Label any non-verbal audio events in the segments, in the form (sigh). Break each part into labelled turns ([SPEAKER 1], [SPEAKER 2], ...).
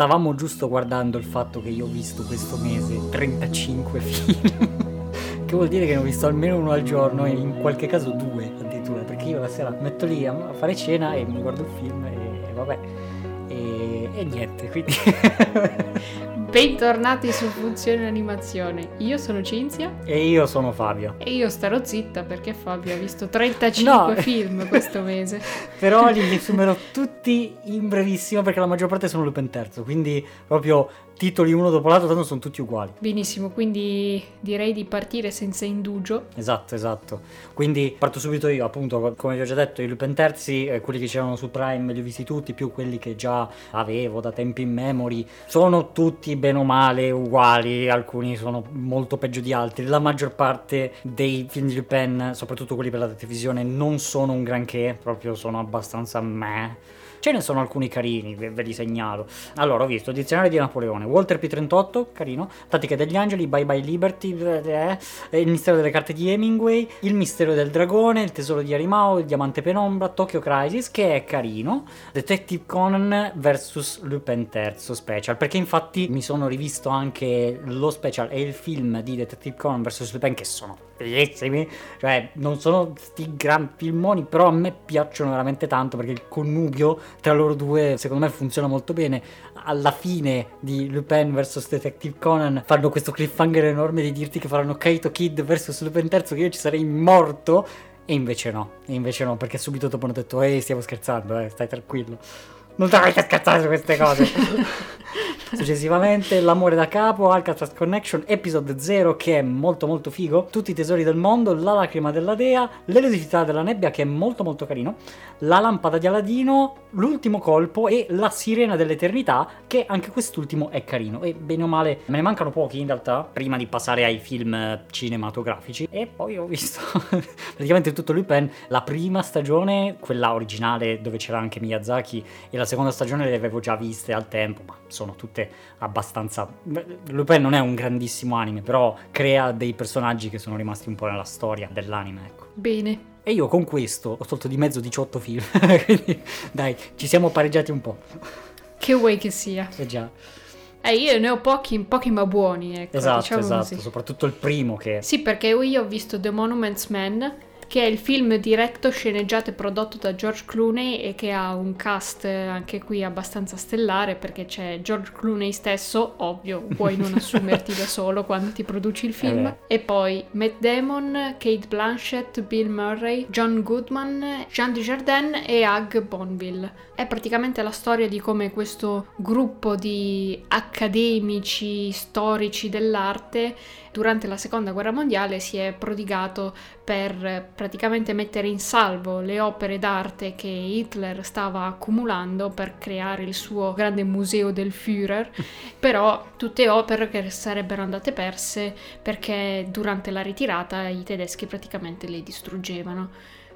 [SPEAKER 1] stavamo giusto guardando il fatto che io ho visto questo mese 35 (laughs) film. che vuol dire che ne ho visto almeno uno al giorno e in qualche caso due addirittura. Perché io la sera metto lì a fare cena e mi guardo il film e, e vabbè. E, e niente, quindi. (laughs)
[SPEAKER 2] Bentornati su Funzione Animazione. Io sono Cinzia.
[SPEAKER 1] E io sono Fabio.
[SPEAKER 2] E io starò zitta perché Fabio ha visto 35 no. film questo mese. (laughs)
[SPEAKER 1] Però li riassumerò tutti in brevissimo perché la maggior parte sono Lupin terzo, quindi proprio titoli uno dopo l'altro, tanto sono tutti uguali.
[SPEAKER 2] Benissimo, quindi direi di partire senza indugio.
[SPEAKER 1] Esatto, esatto. Quindi parto subito io, appunto, come vi ho già detto, i Lupin terzi, eh, quelli che c'erano su Prime li ho visti tutti, più quelli che già avevo da tempi in memory. Sono tutti bene o male uguali, alcuni sono molto peggio di altri. La maggior parte dei film di Lupin, soprattutto quelli per la televisione, non sono un granché, proprio sono abbastanza meh Ce ne sono alcuni carini, ve, ve li segnalo. Allora, ho visto Dizionario di Napoleone, Walter P38, carino, Tattiche degli Angeli, Bye Bye Liberty, eh, Il mistero delle carte di Hemingway, Il mistero del dragone, Il tesoro di Arimao, Il diamante penombra, Tokyo Crisis, che è carino, Detective Conan vs Lupin III special, perché infatti mi sono rivisto anche lo special e il film di Detective Conan vs Lupin che sono bellissimi, cioè non sono sti gran filmoni, però a me piacciono veramente tanto perché il connubio tra loro due secondo me funziona molto bene. Alla fine di Lupin vs Detective Conan fanno questo cliffhanger enorme di dirti che faranno Kaito Kid vs Lupin III che io ci sarei morto e invece no, e invece no perché subito dopo hanno detto ehi stiamo scherzando, eh, stai tranquillo. Non dovete scherzare su queste cose. (laughs) Successivamente L'amore da capo, Alcatraz Connection, episode 0 che è molto molto figo, Tutti i tesori del mondo, La lacrima della dea, L'elusività della nebbia che è molto molto carino, La lampada di Aladino, L'ultimo colpo e La sirena dell'eternità che anche quest'ultimo è carino. E bene o male me ne mancano pochi in realtà prima di passare ai film cinematografici. E poi ho visto (laughs) praticamente tutto Lupin, la prima stagione, quella originale dove c'era anche Miyazaki e la seconda stagione le avevo già viste al tempo ma sono tutte veramente abbastanza... Lupin non è un grandissimo anime, però crea dei personaggi che sono rimasti un po' nella storia dell'anime, ecco.
[SPEAKER 2] Bene.
[SPEAKER 1] E io con questo ho tolto di mezzo 18 film, (laughs) quindi dai, ci siamo pareggiati un po'.
[SPEAKER 2] Che vuoi che sia?
[SPEAKER 1] Eh già.
[SPEAKER 2] Eh, io ne ho pochi, pochi ma buoni, ecco.
[SPEAKER 1] Esatto,
[SPEAKER 2] diciamo
[SPEAKER 1] esatto,
[SPEAKER 2] così.
[SPEAKER 1] soprattutto il primo che...
[SPEAKER 2] Sì, perché io ho visto The Monuments Man che è il film diretto, sceneggiato e prodotto da George Clooney e che ha un cast anche qui abbastanza stellare perché c'è George Clooney stesso, ovvio, puoi non (laughs) assumerti da solo quando ti produci il film, eh. e poi Matt Damon, Kate Blanchett, Bill Murray, John Goodman, Jean Dujardin e Hug Bonville. È praticamente la storia di come questo gruppo di accademici storici dell'arte durante la seconda guerra mondiale si è prodigato per praticamente mettere in salvo le opere d'arte che Hitler stava accumulando per creare il suo grande museo del Führer, (laughs) però tutte opere che sarebbero andate perse perché durante la ritirata i tedeschi praticamente le distruggevano.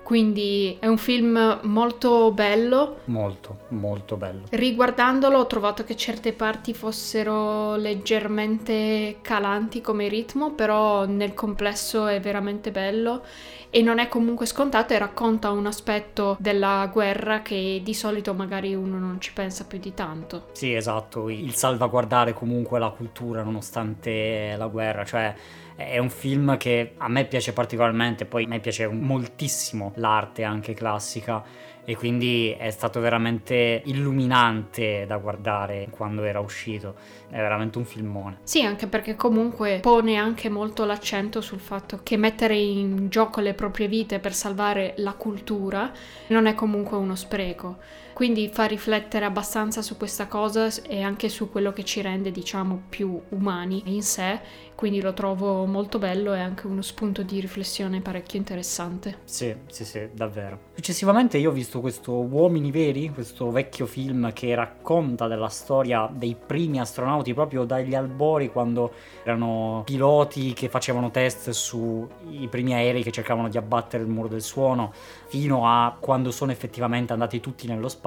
[SPEAKER 2] Quindi è un film molto bello.
[SPEAKER 1] Molto, molto bello.
[SPEAKER 2] Riguardandolo ho trovato che certe parti fossero leggermente calanti come ritmo, però nel complesso è veramente bello e non è comunque scontato e racconta un aspetto della guerra che di solito magari uno non ci pensa più di tanto.
[SPEAKER 1] Sì, esatto, il salvaguardare comunque la cultura nonostante la guerra, cioè è un film che a me piace particolarmente, poi a me piace moltissimo l'arte anche classica e quindi è stato veramente illuminante da guardare quando era uscito. È veramente un filmone.
[SPEAKER 2] Sì, anche perché comunque pone anche molto l'accento sul fatto che mettere in gioco le proprie vite per salvare la cultura non è comunque uno spreco. Quindi fa riflettere abbastanza su questa cosa e anche su quello che ci rende, diciamo, più umani in sé. Quindi lo trovo molto bello e anche uno spunto di riflessione parecchio interessante.
[SPEAKER 1] Sì, sì, sì, davvero. Successivamente io ho visto questo Uomini Veri, questo vecchio film che racconta della storia dei primi astronauti proprio dagli albori quando erano piloti che facevano test sui primi aerei che cercavano di abbattere il muro del suono fino a quando sono effettivamente andati tutti nello spazio.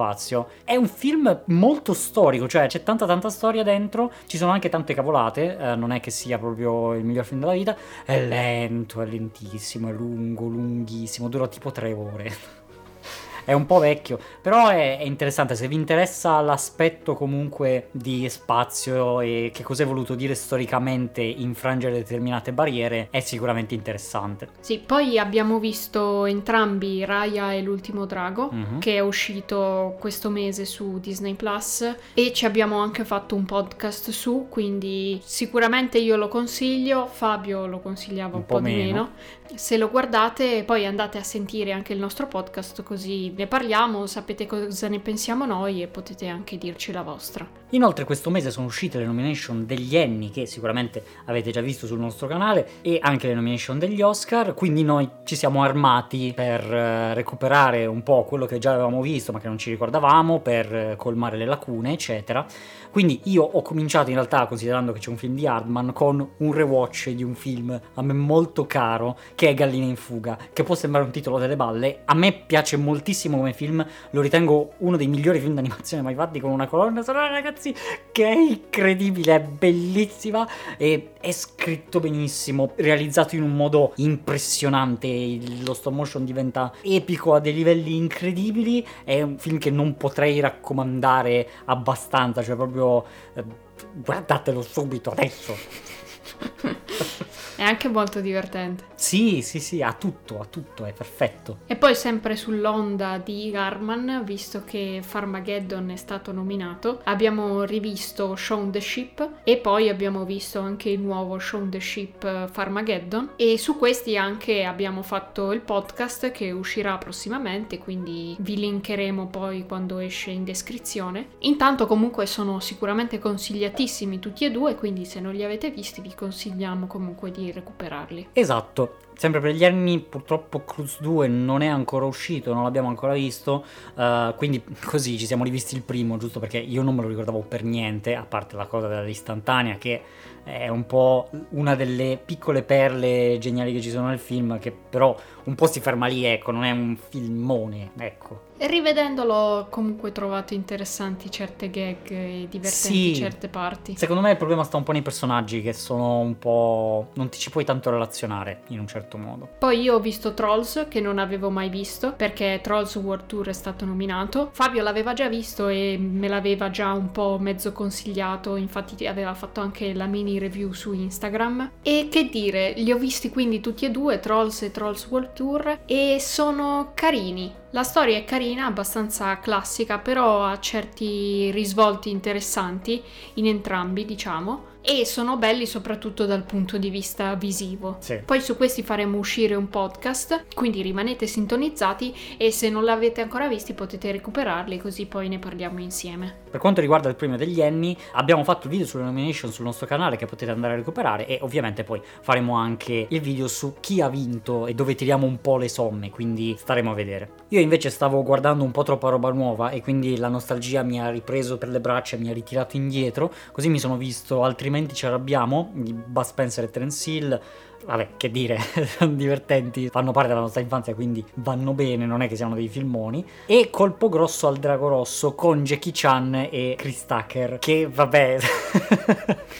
[SPEAKER 1] È un film molto storico, cioè c'è tanta tanta storia dentro, ci sono anche tante cavolate, eh, non è che sia proprio il miglior film della vita, è lento, è lentissimo, è lungo, lunghissimo, dura tipo tre ore. È un po' vecchio, però è, è interessante, se vi interessa l'aspetto comunque di spazio e che cosa è voluto dire storicamente infrangere determinate barriere, è sicuramente interessante.
[SPEAKER 2] Sì, poi abbiamo visto entrambi Raya e l'ultimo drago,
[SPEAKER 1] Mhm.
[SPEAKER 2] che è uscito questo mese su Disney Plus e ci abbiamo anche fatto un podcast su, quindi sicuramente io lo consiglio, Fabio lo consigliava un, po', di meno. Se lo guardate poi andate a sentire anche il nostro podcast così ne parliamo, sapete cosa ne pensiamo noi e potete anche dirci la vostra.
[SPEAKER 1] Inoltre questo mese sono uscite le nomination degli Emmy che sicuramente avete già visto sul nostro canale e anche le nomination degli Oscar, quindi noi ci siamo armati per eh, recuperare un po' quello che già avevamo visto ma che non ci ricordavamo, per eh, colmare le lacune, eccetera. Quindi io ho cominciato in realtà, considerando che c'è un film di Hardman, con un rewatch di un film a me molto caro che è Galline in fuga, che può sembrare un titolo delle balle, a me piace moltissimo come film, lo ritengo uno dei migliori film d'animazione mai fatti con una colonna sonora ragazzi che è incredibile, è bellissima e è scritto benissimo, realizzato in un modo impressionante, lo stop motion diventa epico a dei livelli incredibili, è un film che non potrei raccomandare abbastanza, cioè proprio eh, guardatelo subito adesso. (laughs)
[SPEAKER 2] È anche molto divertente.
[SPEAKER 1] Sì, sì, sì, ha tutto, ha tutto, è perfetto.
[SPEAKER 2] E poi sempre sull'onda di Garman, visto che Farmageddon è stato nominato, abbiamo rivisto Shaun the Ship e poi abbiamo visto anche il nuovo Shaun the Ship eh, Farmageddon e su questi anche abbiamo fatto il podcast che uscirà prossimamente, quindi vi linkeremo poi quando esce in descrizione. Intanto comunque sono sicuramente consigliatissimi tutti e due, quindi se non li avete visti vi consigliamo comunque di recuperarli.
[SPEAKER 1] Esatto, sempre per gli anni purtroppo Cruz 2 non è ancora uscito, non l'abbiamo ancora visto, eh, quindi (laughs) così ci siamo rivisti il primo, giusto perché io non me lo ricordavo per niente, a parte la cosa dell'istantanea che è un po' una delle piccole perle geniali che ci sono nel film, che però un po' si ferma lì, ecco, non è un filmone, ecco.
[SPEAKER 2] Rivedendolo ho comunque trovato interessanti certe gag e divertenti
[SPEAKER 1] Sì.
[SPEAKER 2] certe parti.
[SPEAKER 1] Secondo me il problema sta un po' nei personaggi che sono un po'... non ti ci puoi tanto relazionare in un certo modo.
[SPEAKER 2] Poi io ho visto Trolls che non avevo mai visto perché Trolls World Tour è stato nominato. Fabio l'aveva già visto e me l'aveva già un po' mezzo consigliato, infatti aveva fatto anche la mini review su Instagram. E che dire, li ho visti quindi tutti e due, Trolls e Trolls World Tour, e sono carini. La storia è carina, abbastanza classica, però ha certi risvolti interessanti in entrambi, diciamo, e sono belli soprattutto dal punto di vista visivo.
[SPEAKER 1] Sì.
[SPEAKER 2] Poi su questi faremo uscire un podcast, quindi rimanete sintonizzati e se non l'avete ancora visti potete recuperarli così poi ne parliamo insieme.
[SPEAKER 1] Per quanto riguarda il premio degli Emmy, abbiamo fatto il video sulle nomination sul nostro canale che potete andare a recuperare e ovviamente poi faremo anche il video su chi ha vinto e dove tiriamo un po' le somme, quindi staremo a vedere. Io invece stavo guardando un po' troppa roba nuova e quindi la nostalgia mi ha ripreso per le braccia mi ha ritirato indietro, così mi sono visto altrimenti ci arrabbiamo di Bud Spencer e Terence Hill. Vabbè, che dire, (laughs) sono divertenti, fanno parte della nostra infanzia, quindi vanno bene, non è che siano dei filmoni. E Colpo Grosso al Drago Rosso con Jackie Chan e Chris Tucker, che vabbè... (laughs)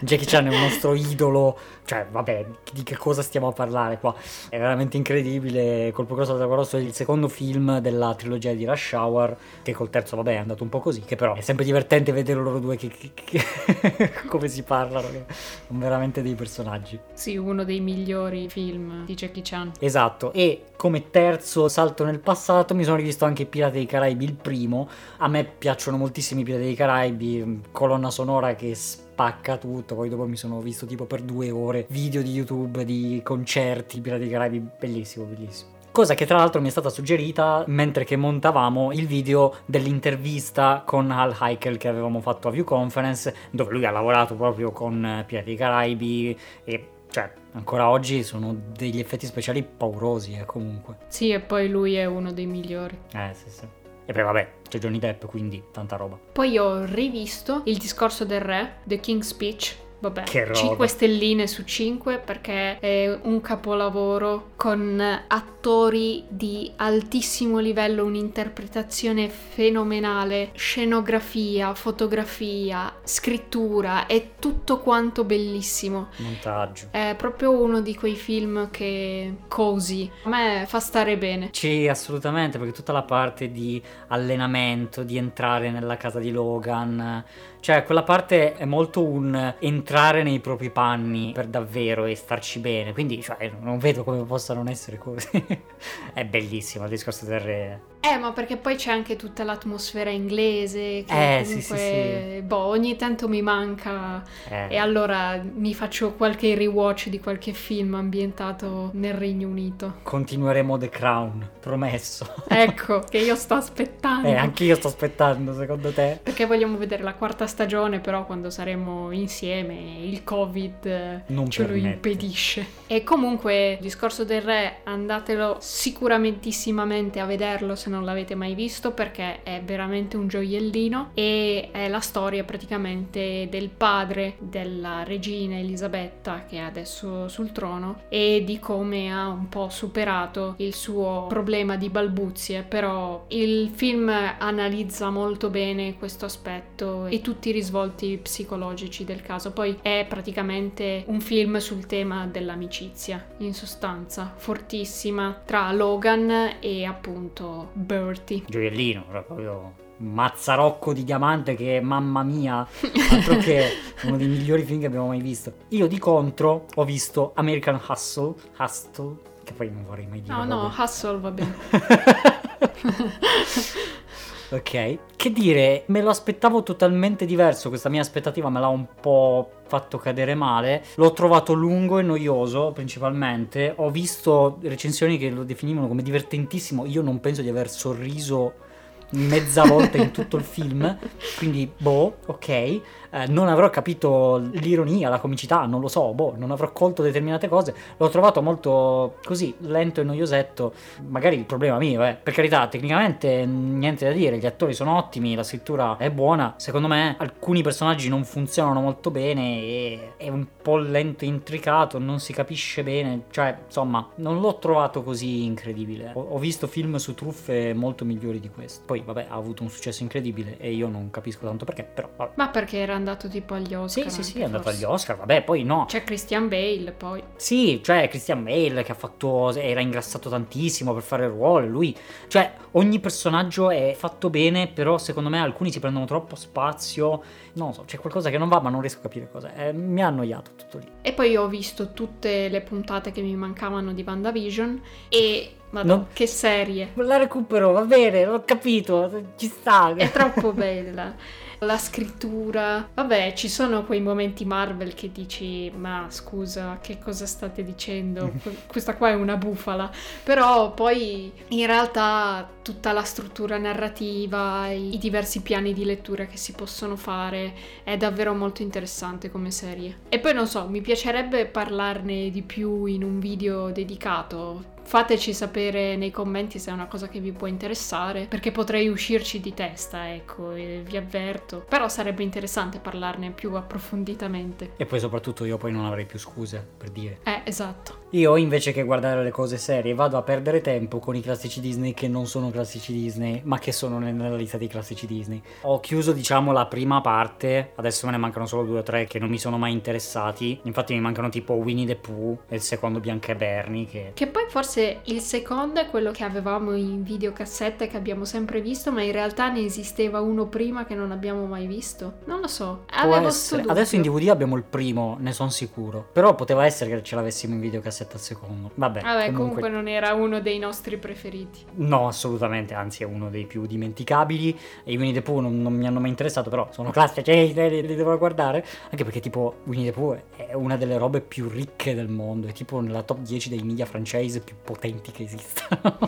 [SPEAKER 1] Jackie Chan è un nostro idolo, cioè vabbè, di che cosa stiamo a parlare qua? È veramente incredibile. Colpo Grosso al Drago Rosso è il secondo film della trilogia di Rush Hour, che col terzo vabbè è andato un po' così, che però è sempre divertente vedere loro due che, che- che- (laughs) come si parlano, che sono veramente dei personaggi.
[SPEAKER 2] Sì, uno dei migliori film di Jackie Chan.
[SPEAKER 1] Esatto, e come terzo salto nel passato mi sono rivisto anche Pirati dei Caraibi, il primo. A me piacciono moltissimo i Pirati dei Caraibi, colonna sonora che spacca tutto. Poi dopo mi sono visto tipo per due ore video di YouTube di concerti Pirati dei Caraibi, bellissimo, bellissimo. Cosa che tra l'altro mi è stata suggerita mentre che montavamo il video dell'intervista con Al Heikel che avevamo fatto a View Conference, dove lui ha lavorato proprio con eh, Pirati dei Caraibi e cioè ancora oggi sono degli effetti speciali paurosi eh, comunque.
[SPEAKER 2] Sì, e poi lui è uno dei migliori.
[SPEAKER 1] Eh sì sì. E poi vabbè, c'è Johnny Depp quindi tanta roba.
[SPEAKER 2] Poi ho rivisto Il discorso del re, The King's Speech, vabbè,
[SPEAKER 1] Che roba.
[SPEAKER 2] 5 stelline su 5 perché è un capolavoro con attori di altissimo livello, un'interpretazione fenomenale, scenografia, fotografia, scrittura, è tutto quanto bellissimo.
[SPEAKER 1] Montaggio.
[SPEAKER 2] È proprio uno di quei film che cosi. A me fa stare bene.
[SPEAKER 1] Sì, assolutamente, perché tutta la parte di allenamento, di entrare nella casa di Logan, cioè quella parte è molto un entrare nei propri panni per davvero e starci bene, quindi cioè, non vedo come possa non essere così. (laughs) è bellissimo il discorso del re.
[SPEAKER 2] Eh, ma perché poi c'è anche tutta l'atmosfera inglese che
[SPEAKER 1] Eh, sì,
[SPEAKER 2] comunque,
[SPEAKER 1] sì,
[SPEAKER 2] boh, ogni tanto mi manca
[SPEAKER 1] Eh,
[SPEAKER 2] e allora mi faccio qualche rewatch di qualche film ambientato nel Regno Unito.
[SPEAKER 1] Continueremo The Crown, promesso.
[SPEAKER 2] Ecco, (laughs) che io sto aspettando.
[SPEAKER 1] Eh, anche io sto aspettando, secondo te?
[SPEAKER 2] Perché vogliamo vedere la quarta stagione, però quando saremo insieme il Covid eh,
[SPEAKER 1] Non
[SPEAKER 2] ce lo
[SPEAKER 1] permette.
[SPEAKER 2] impedisce. E comunque, il discorso del re, andatelo sicuramentissimamente a vederlo se non l'avete mai visto, perché è veramente un gioiellino e è la storia praticamente del padre della regina Elisabetta, che è adesso sul trono, e di come ha un po' superato il suo problema di balbuzie, però il film analizza molto bene questo aspetto e tutti i risvolti psicologici del caso. Poi è praticamente un film sul tema dell'amicizia, in sostanza, fortissima tra Logan e appunto Bertie.
[SPEAKER 1] Gioiellino, proprio mazzarocco di diamante che, mamma mia, altro che (laughs) uno dei migliori film che abbiamo mai visto. Io di contro ho visto American Hustle, Hustle, che poi non vorrei mai dire.
[SPEAKER 2] No, no,
[SPEAKER 1] vabbè.
[SPEAKER 2] Hustle va bene. (laughs) (laughs)
[SPEAKER 1] ok, che dire, me lo aspettavo totalmente diverso, questa mia aspettativa me l'ha un po' fatto cadere male, l'ho trovato lungo e noioso principalmente, ho visto recensioni che lo definivano come divertentissimo, io non penso di aver sorriso mezza volta in tutto il film, quindi boh, ok, Eh, non avrò capito l'ironia, la comicità, non lo so, boh, non avrò colto determinate cose, l'ho trovato molto così, lento e noiosetto, magari il problema mio, eh, per carità, tecnicamente niente da dire, gli attori sono ottimi, la scrittura è buona, secondo me alcuni personaggi non funzionano molto bene e è un po' lento e intricato, non si capisce bene, cioè insomma non l'ho trovato così incredibile, ho, ho visto film su truffe molto migliori di questo, poi vabbè ha avuto un successo incredibile e io non capisco tanto perché, però vabbè.
[SPEAKER 2] Ma perché era andato tipo agli Oscar?
[SPEAKER 1] Sì, sì, sì, è andato
[SPEAKER 2] forse.
[SPEAKER 1] agli Oscar, vabbè, poi no.
[SPEAKER 2] C'è Christian Bale poi.
[SPEAKER 1] Sì, cioè Christian Bale che ha fatto era ingrassato tantissimo per fare il ruolo, lui, cioè ogni personaggio è fatto bene, però secondo me alcuni si prendono troppo spazio, non so, c'è qualcosa che non va, ma non riesco a capire cosa. è. mi ha annoiato tutto lì.
[SPEAKER 2] E poi ho visto tutte le puntate che mi mancavano di WandaVision e... Madonna,
[SPEAKER 1] Non-
[SPEAKER 2] che serie!
[SPEAKER 1] La recupero, va bene, l'ho capito, ci sta.
[SPEAKER 2] È troppo bella. (laughs) La scrittura. Vabbè, ci sono quei momenti Marvel che dici, ma scusa, che cosa state dicendo? (laughs) Que- Questa qua è una bufala. Però poi in realtà tutta la struttura narrativa, i diversi piani di lettura che si possono fare, è davvero molto interessante come serie. E poi non so, mi piacerebbe parlarne di più in un video dedicato. Fateci sapere nei commenti se è una cosa che vi può interessare, perché potrei uscirci di testa, ecco, vi avverto. Però sarebbe interessante parlarne più approfonditamente.
[SPEAKER 1] E poi soprattutto io poi non avrei più scuse per dire.
[SPEAKER 2] Eh, esatto.
[SPEAKER 1] Io invece che guardare le cose serie vado a perdere tempo con i classici Disney che non sono classici Disney, ma che sono nel- nella lista dei classici Disney. Ho chiuso diciamo la prima parte, adesso me ne mancano solo due o tre che non mi sono mai interessati. Infatti mi mancano tipo Winnie the Pooh e il secondo Bianca e Bernie che...
[SPEAKER 2] Che poi forse il secondo è quello che avevamo in videocassette che abbiamo sempre visto, ma in realtà ne esisteva uno prima che non abbiamo mai visto. Non lo so. Avevo.
[SPEAKER 1] Adesso in DVD abbiamo il primo, ne sono sicuro. Però poteva essere che ce l'avessimo in videocassetta al secondo. Vabbè,
[SPEAKER 2] Vabbè,
[SPEAKER 1] comunque...
[SPEAKER 2] comunque non era uno dei nostri preferiti.
[SPEAKER 1] No, assolutamente, anzi è uno dei più dimenticabili. E i Winnie the Pooh non, non mi hanno mai interessato, però sono classici, eh, li, li devo guardare. Anche perché tipo Winnie the Pooh è una delle robe più ricche del mondo, è tipo nella top 10 dei media franchise più potenti che esistano.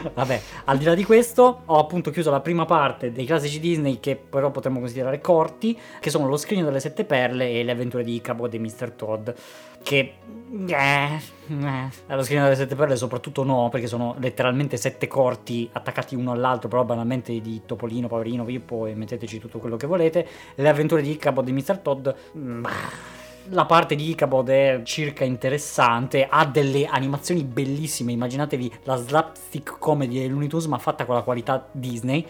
[SPEAKER 1] (laughs) Vabbè, al di là di questo, ho appunto chiuso la prima parte dei classici Disney che però potremmo considerare corti, che sono Lo scrigno delle sette perle e le avventure di Ichabod e Mr. Todd. Che... Eh, eh, allo scrigno delle sette perle soprattutto no, perché sono letteralmente sette corti attaccati uno all'altro, però banalmente di Topolino, Paverino, Pippo e metteteci tutto quello che volete. Le avventure di Ichabod di Mr. Todd... mm, bah, la parte di Ichabod è circa interessante, ha delle animazioni bellissime, immaginatevi la slapstick comedy dei Looney Tunes ma fatta con la qualità Disney,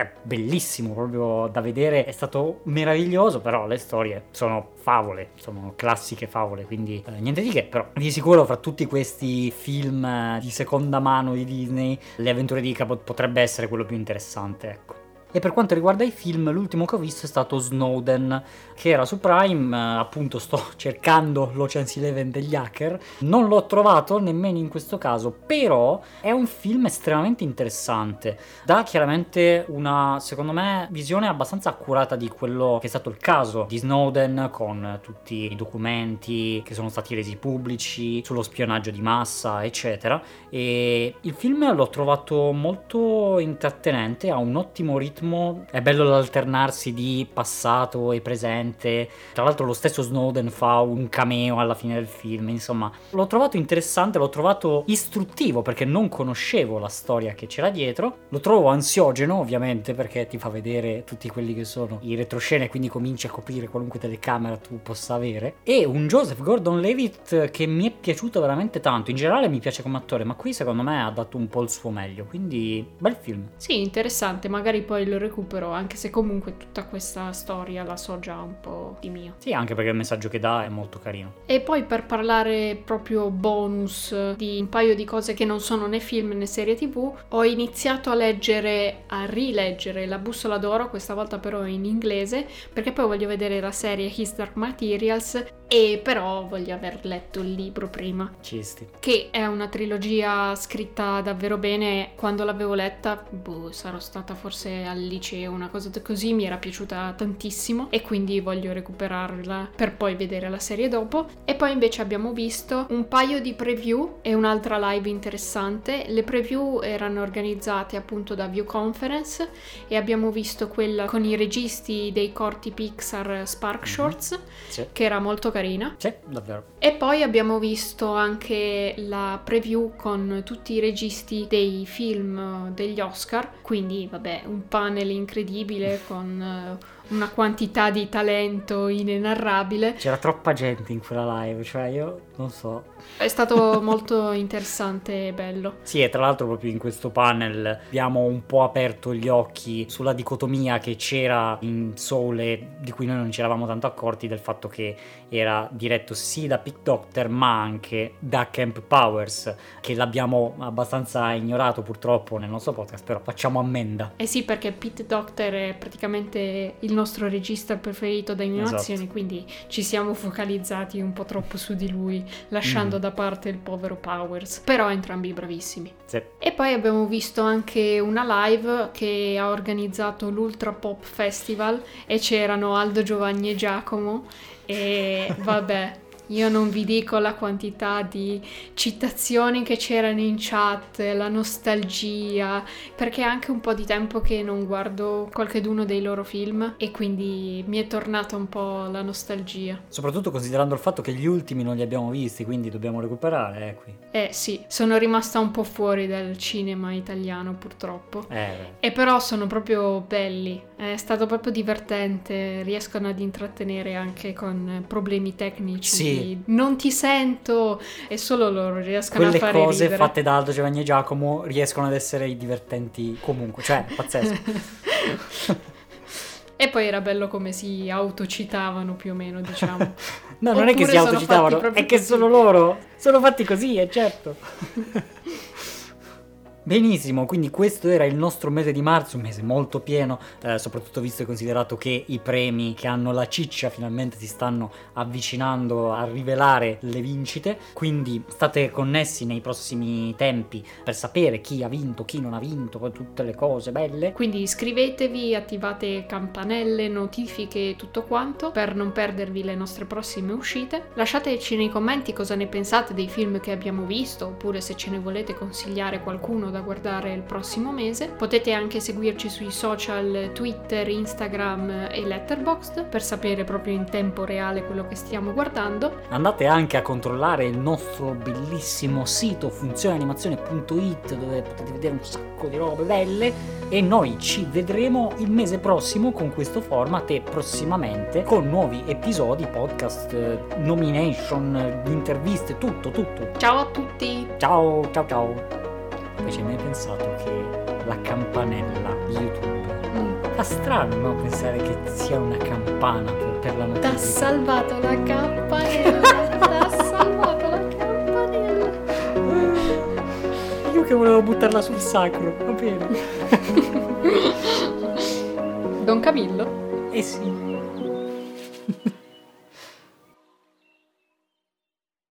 [SPEAKER 1] è bellissimo proprio da vedere, è stato meraviglioso, però le storie sono favole, sono classiche favole, quindi eh, niente di che, però di sicuro fra tutti questi film di seconda mano di Disney, le avventure di Ichabod potrebbe essere quello più interessante, ecco. E per quanto riguarda i film, l'ultimo che ho visto è stato Snowden, che era su Prime, eh, appunto sto (laughs) cercando l'Ocean's Eleven degli hacker, non l'ho trovato nemmeno in questo caso, però è un film estremamente interessante, dà chiaramente una, secondo me, visione abbastanza accurata di quello che è stato il caso di Snowden, con tutti i documenti che sono stati resi pubblici, sullo spionaggio di massa, eccetera, e il film l'ho trovato molto intrattenente, ha un ottimo ritmo è bello l'alternarsi di passato e presente. Tra l'altro, lo stesso Snowden fa un cameo alla fine del film. Insomma, l'ho trovato interessante, l'ho trovato istruttivo perché non conoscevo la storia che c'era dietro. Lo trovo ansiogeno, ovviamente, perché ti fa vedere tutti quelli che sono i retroscene, quindi cominci a coprire qualunque telecamera tu possa avere. E un Joseph Gordon Levitt che mi è piaciuto veramente tanto. In generale mi piace come attore, ma qui secondo me ha dato un po' il suo meglio. Quindi, bel film.
[SPEAKER 2] Sì, interessante, magari poi lo recupero, anche se comunque tutta questa storia la so già un po' di mio.
[SPEAKER 1] Sì, anche perché il messaggio che dà è molto carino.
[SPEAKER 2] E poi per parlare proprio bonus di un paio di cose che non sono né film né serie tv, ho iniziato a leggere, a rileggere La bussola d'oro, questa volta però in inglese, perché poi voglio vedere la serie His Dark Materials e però voglio aver letto il libro prima.
[SPEAKER 1] Cisti.
[SPEAKER 2] Che è una trilogia scritta davvero bene. Quando l'avevo letta, boh, sarò stata forse al liceo, una cosa così, mi era piaciuta tantissimo e quindi voglio recuperarla per poi vedere la serie dopo. E poi invece abbiamo visto un paio di preview e un'altra live interessante. Le preview erano organizzate appunto da View Conference e abbiamo visto quella con i registi dei corti Pixar Spark Shorts,
[SPEAKER 1] Sì.
[SPEAKER 2] che era molto carina.
[SPEAKER 1] Sì, davvero.
[SPEAKER 2] E poi abbiamo visto anche la preview con tutti i registi dei film degli Oscar, quindi vabbè un panel incredibile con eh, una quantità di talento inenarrabile.
[SPEAKER 1] C'era troppa gente in quella live, cioè io non so.
[SPEAKER 2] È stato (laughs) molto interessante e bello.
[SPEAKER 1] Sì, e tra l'altro proprio in questo panel abbiamo un po' aperto gli occhi sulla dicotomia che c'era in Soul e di cui noi non ci eravamo tanto accorti del fatto che era diretto sì da Pete Doctor ma anche da Camp Powers, che l'abbiamo abbastanza ignorato purtroppo nel nostro podcast, però facciamo ammenda.
[SPEAKER 2] Eh sì, perché Pete Docter è praticamente il nostro regista preferito da animazione,
[SPEAKER 1] Esatto.
[SPEAKER 2] quindi ci siamo focalizzati un po' troppo su di lui, lasciando
[SPEAKER 1] Mm.
[SPEAKER 2] da parte il povero Powers. Però entrambi bravissimi.
[SPEAKER 1] Sì.
[SPEAKER 2] E poi abbiamo visto anche una live che ha organizzato l'Ultra Pop Festival e c'erano Aldo Giovanni e Giacomo e vabbè. (laughs) Io non vi dico la quantità di citazioni che c'erano in chat, la nostalgia, perché è anche un po' di tempo che non guardo qualcheduno dei loro film e quindi mi è tornata un po' la nostalgia.
[SPEAKER 1] Soprattutto considerando il fatto che gli ultimi non li abbiamo visti, quindi dobbiamo recuperare, eh, qui.
[SPEAKER 2] Eh sì, sono rimasta un po' fuori dal cinema italiano purtroppo.
[SPEAKER 1] Eh,
[SPEAKER 2] E però sono proprio belli, è stato proprio divertente, riescono ad intrattenere anche con problemi tecnici.
[SPEAKER 1] Sì.
[SPEAKER 2] Non ti sento e solo loro riescono
[SPEAKER 1] quelle
[SPEAKER 2] a fare
[SPEAKER 1] cose
[SPEAKER 2] ridere.
[SPEAKER 1] fatte da Aldo Giovanni e Giacomo riescono ad essere divertenti comunque, cioè pazzesco. (laughs)
[SPEAKER 2] e poi era bello come si autocitavano più o meno, diciamo. (laughs)
[SPEAKER 1] No, non è che
[SPEAKER 2] Oppure
[SPEAKER 1] si autocitavano, è che sono loro, sono fatti così, è certo. (laughs) Benissimo, quindi questo era il nostro mese di marzo, un mese molto pieno, eh, soprattutto visto e considerato che i premi che hanno la ciccia finalmente si stanno avvicinando a rivelare le vincite, quindi state connessi nei prossimi tempi per sapere chi ha vinto, chi non ha vinto, tutte le cose belle.
[SPEAKER 2] Quindi iscrivetevi, attivate campanelle, notifiche e tutto quanto per non perdervi le nostre prossime uscite. Lasciateci nei commenti cosa ne pensate dei film che abbiamo visto oppure se ce ne volete consigliare qualcuno da guardare il prossimo mese. Potete anche seguirci sui social Twitter, Instagram e Letterboxd per sapere proprio in tempo reale quello che stiamo guardando.
[SPEAKER 1] Andate anche a controllare il nostro bellissimo sito funzioneanimazione.it dove potete vedere un sacco di robe belle e noi ci vedremo il mese prossimo con questo format e prossimamente con nuovi episodi, podcast, nomination, interviste, tutto, tutto.
[SPEAKER 2] Ciao a tutti!
[SPEAKER 1] Ciao, ciao, ciao. Invece mi hai pensato che la campanella di YouTube
[SPEAKER 2] Mm.
[SPEAKER 1] fa strano no? pensare che sia una campana per, per la
[SPEAKER 2] T'ha
[SPEAKER 1] notifica.
[SPEAKER 2] salvato la campanella! (laughs) T'ha salvato la campanella!
[SPEAKER 1] Io che volevo buttarla sul sacro, va bene. (laughs)
[SPEAKER 2] Don Camillo?
[SPEAKER 1] Eh sì.